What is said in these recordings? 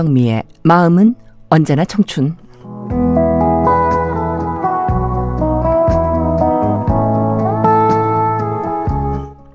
유영미의 마음은 언제나 청춘.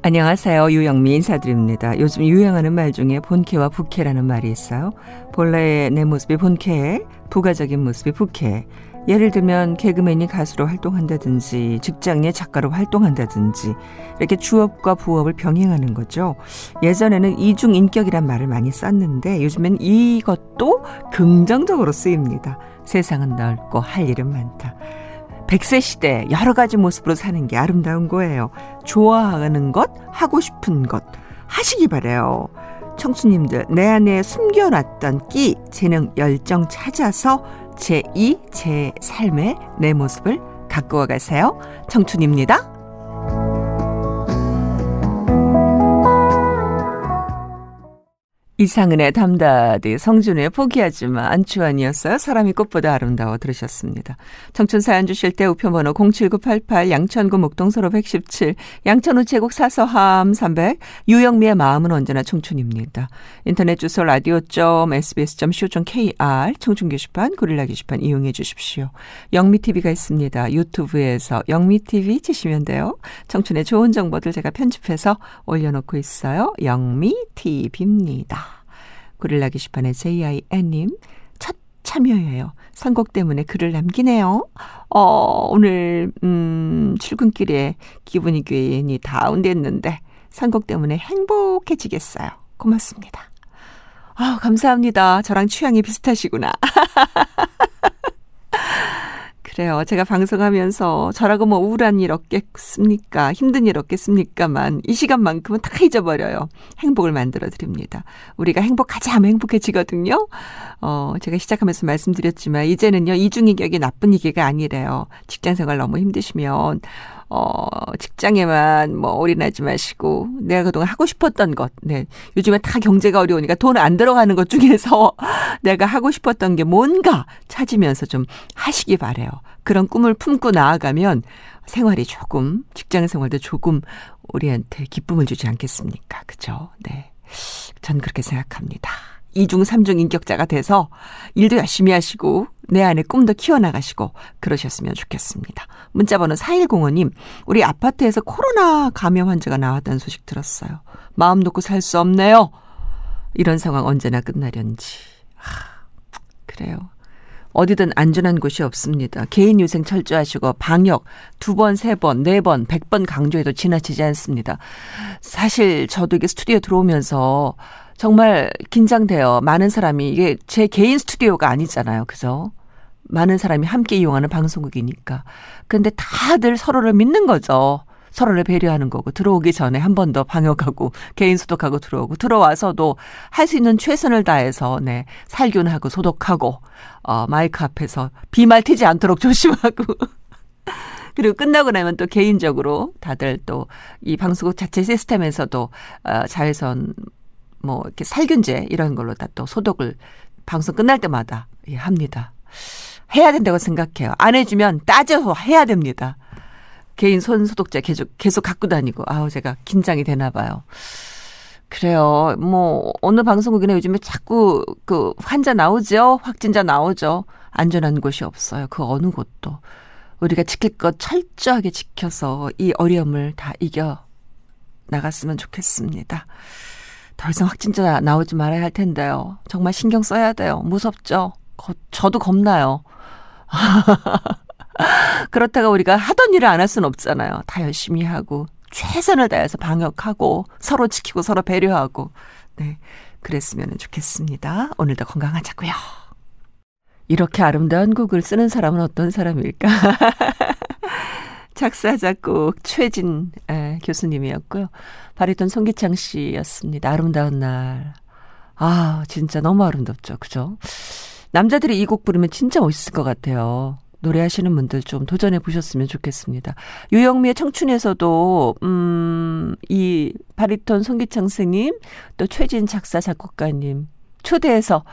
안녕하세요. 유영미 인사드립니다. 요즘 유행하는 말 중에 본캐와 부캐라는 말이 있어요. 본래의 내 모습이 본캐, 부가적인 모습이 부캐. 예를 들면 개그맨이 가수로 활동한다든지 직장의 작가로 활동한다든지 이렇게 주업과 부업을 병행하는 거죠. 예전에는 이중 인격이란 말을 많이 썼는데 요즘엔 이것도 긍정적으로 쓰입니다. 세상은 넓고 할 일은 많다. 100세 시대 여러 가지 모습으로 사는 게 아름다운 거예요. 좋아하는 것, 하고 싶은 것, 하시기 바래요. 청수님들, 내 안에 숨겨놨던 끼, 재능, 열정 찾아서 제2, 제 삶의 내 모습을 가꾸어 가세요. 청춘입니다. 이상은의 담다디 성준의 포기하지 마 안치환이었어요. 사람이 꽃보다 아름다워 들으셨습니다. 청춘 사연 주실 때 우편번호 07988 양천구 목동서로 117 양천 우체국 사서함 300 유영미의 마음은 언제나 청춘입니다. 인터넷 주소 radio.sbs.co.kr 청춘 게시판 고릴라 게시판 이용해 주십시오. 영미TV가 있습니다. 유튜브에서 영미TV 치시면 돼요. 청춘의 좋은 정보들 제가 편집해서 올려놓고 있어요. 영미TV입니다. 고릴라 게시판에 JIN님 첫 참여예요. 선곡 때문에 글을 남기네요. 어, 오늘, 음, 출근길에 기분이 괜히 다운됐는데, 선곡 때문에 행복해지겠어요. 고맙습니다. 아 감사합니다. 저랑 취향이 비슷하시구나. 그래요. 제가 방송하면서 저라고 뭐 우울한 일 없겠습니까? 힘든 일 없겠습니까만 이 시간만큼은 다 잊어버려요. 행복을 만들어 드립니다. 우리가 행복하지 않으면 행복해지거든요. 어, 제가 시작하면서 말씀드렸지만 이제는요. 이중인격이 나쁜 이기가 아니래요. 직장 생활 너무 힘드시면 어, 직장에만 뭐 올인하지 마시고 내가 그동안 하고 싶었던 것, 네. 요즘에 다 경제가 어려우니까 돈 안 들어가는 것 중에서 내가 하고 싶었던 게 뭔가 찾으면서 좀 하시기 바래요. 그런 꿈을 품고 나아가면 생활이 조금 직장 생활도 조금 우리한테 기쁨을 주지 않겠습니까? 그죠? 네. 전 그렇게 생각합니다. 이중삼중 인격자가 돼서 일도 열심히 하시고 내 안에 꿈도 키워나가시고 그러셨으면 좋겠습니다. 문자번호 4105님, 우리 아파트에서 코로나 감염 환자가 나왔다는 소식 들었어요. 마음 놓고 살 수 없네요. 이런 상황 언제나 끝나련지. 하, 그래요. 어디든 안전한 곳이 없습니다. 개인 유생 철저하시고 방역 두 번, 세 번, 네 번, 백 번 강조해도 지나치지 않습니다. 사실 저도 이게 스튜디오 들어오면서 정말 긴장돼요. 많은 사람이 이게 제 개인 스튜디오가 아니잖아요. 그죠? 많은 사람이 함께 이용하는 방송국이니까. 근데 다들 서로를 믿는 거죠. 서로를 배려하는 거고 들어오기 전에 한 번 더 방역하고 개인 소독하고 들어오고 들어와서도 할 수 있는 최선을 다해서 네 살균하고 소독하고 어 마이크 앞에서 비말 튀지 않도록 조심하고 그리고 끝나고 나면 또 개인적으로 다들 또 이 방송국 자체 시스템에서도 어 자외선 뭐 이렇게 살균제 이런 걸로 다 또 소독을 방송 끝날 때마다 예, 합니다. 해야 된다고 생각해요. 안 해주면 따져서 해야 됩니다. 개인 손 소독제 계속 계속 갖고 다니고 아우 제가 긴장이 되나 봐요. 그래요. 뭐 어느 방송국이나 요즘에 자꾸 그 환자 나오죠. 확진자 나오죠. 안전한 곳이 없어요. 그 어느 곳도 우리가 지킬 것 철저하게 지켜서 이 어려움을 다 이겨 나갔으면 좋겠습니다. 더 이상 확진자 나오지 말아야 할 텐데요. 정말 신경 써야 돼요. 무섭죠? 거, 저도 겁나요. 그렇다가 우리가 하던 일을 안 할 수는 없잖아요. 다 열심히 하고, 최선을 다해서 방역하고, 서로 지키고, 서로 배려하고, 네. 그랬으면 좋겠습니다. 오늘도 건강하자고요. 이렇게 아름다운 곡을 쓰는 사람은 어떤 사람일까? 작사, 작곡, 최진 에, 교수님이었고요. 바리톤 송기창 씨였습니다. 아름다운 날. 아, 진짜 너무 아름답죠. 그죠? 남자들이 이 곡 부르면 진짜 멋있을 것 같아요. 노래하시는 분들 좀 도전해 보셨으면 좋겠습니다. 유영미의 청춘에서도, 음, 이 바리톤 송기창 선생님, 또 최진 작사, 작곡가님 초대해서,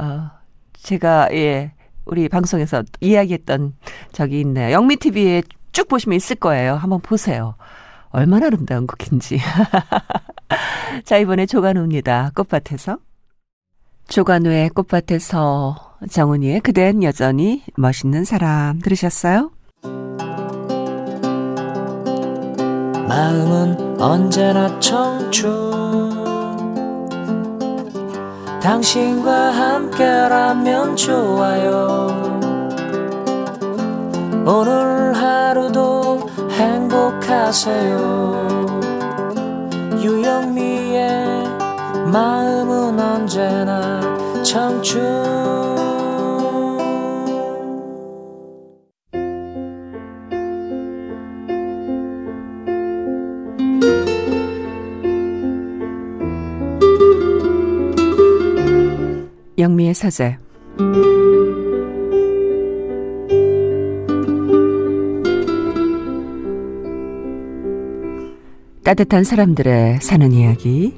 어, 제가, 예, 우리 방송에서 이야기했던 적이 있네요. 영미TV에 쭉 보시면 있을 거예요. 한번 보세요. 얼마나 아름다운 곡인지. 자, 이번에 조간우입니다. 꽃밭에서. 조관우의 꽃밭에서 정은이의 그댄 여전히 멋있는 사람 들으셨어요? 마음은 언제나 청춘 당신과 함께라면 좋아요 오늘 하루도 행복하세요. 유영미의 마음은 언제나 청춘. 영미의 서재 따뜻한 사람들의 사는 이야기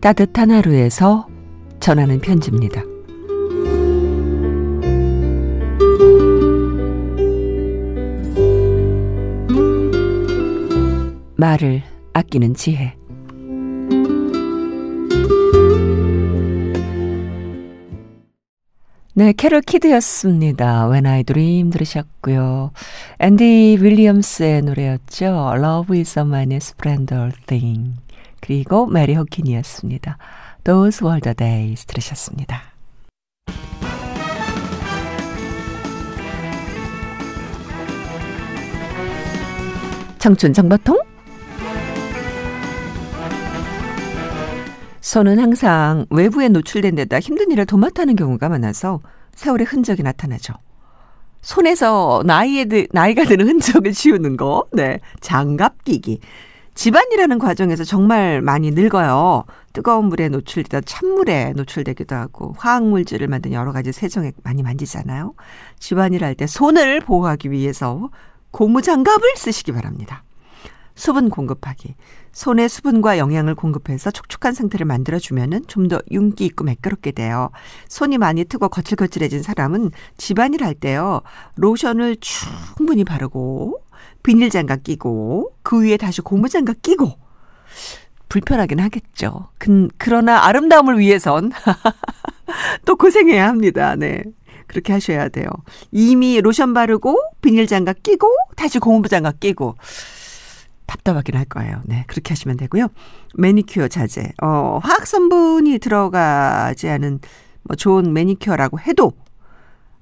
따뜻한 하루에서 전하는 편지입니다. 말을 아끼는 지혜 네, 캐롤 키드였습니다. When I Dream 들으셨고요. 앤디 윌리엄스의 노래였죠. Love is a many splendored thing. 그리고 메리 홉킨이었습니다. Those were the days 들으셨습니다. 청춘 정보통 손은 항상 외부에 노출된 데다 힘든 일을 도맡아하는 경우가 많아서 세월의 흔적이 나타나죠. 손에서 나이에 드, 나이가 드는 흔적을 지우는 거, 네. 장갑 끼기. 집안이라는 과정에서 정말 많이 늙어요. 뜨거운 물에 노출되다 찬물에 노출되기도 하고 화학물질을 만든 여러 가지 세정에 많이 만지잖아요. 집안일 할 때 손을 보호하기 위해서 고무장갑을 쓰시기 바랍니다. 수분 공급하기. 손에 수분과 영양을 공급해서 촉촉한 상태를 만들어주면은 좀 더 윤기 있고 매끄럽게 돼요. 손이 많이 트고 거칠거칠해진 사람은 집안일 할 때요. 로션을 충분히 바르고 비닐 장갑 끼고 그 위에 다시 고무장갑 끼고 불편하긴 하겠죠. 그, 그러나 아름다움을 위해선 또 고생해야 합니다. 네. 그렇게 하셔야 돼요. 이미 로션 바르고 비닐 장갑 끼고 다시 고무장갑 끼고 답답하긴 할 거예요. 네, 그렇게 하시면 되고요. 매니큐어 자제. 어, 화학 성분이 들어가지 않은 뭐 좋은 매니큐어라고 해도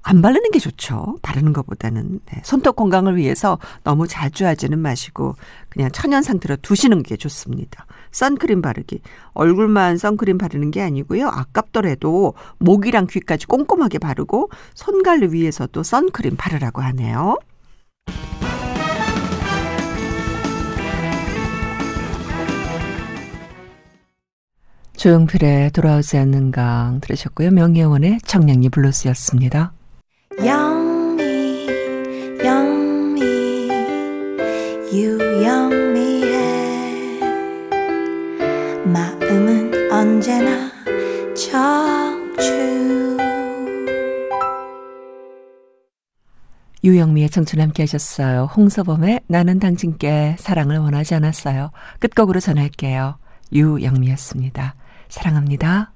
안 바르는 게 좋죠. 바르는 것보다는 네, 손톱 건강을 위해서 너무 자주 하지는 마시고 그냥 천연 상태로 두시는 게 좋습니다. 선크림 바르기. 얼굴만 선크림 바르는 게 아니고요. 아깝더라도 목이랑 귀까지 꼼꼼하게 바르고 손 관리 위해서도 선크림 바르라고 하네요. 조용필의 돌아오지 않는 강 들으셨고요. 명예원의 청량리 블루스였습니다. 영미 영미 유영미의 마음은 언제나 청춘 유영미의 청춘 함께 하셨어요. 홍서범의 나는 당신께 사랑을 원하지 않았어요. 끝곡으로 전할게요. 유영미였습니다. 사랑합니다.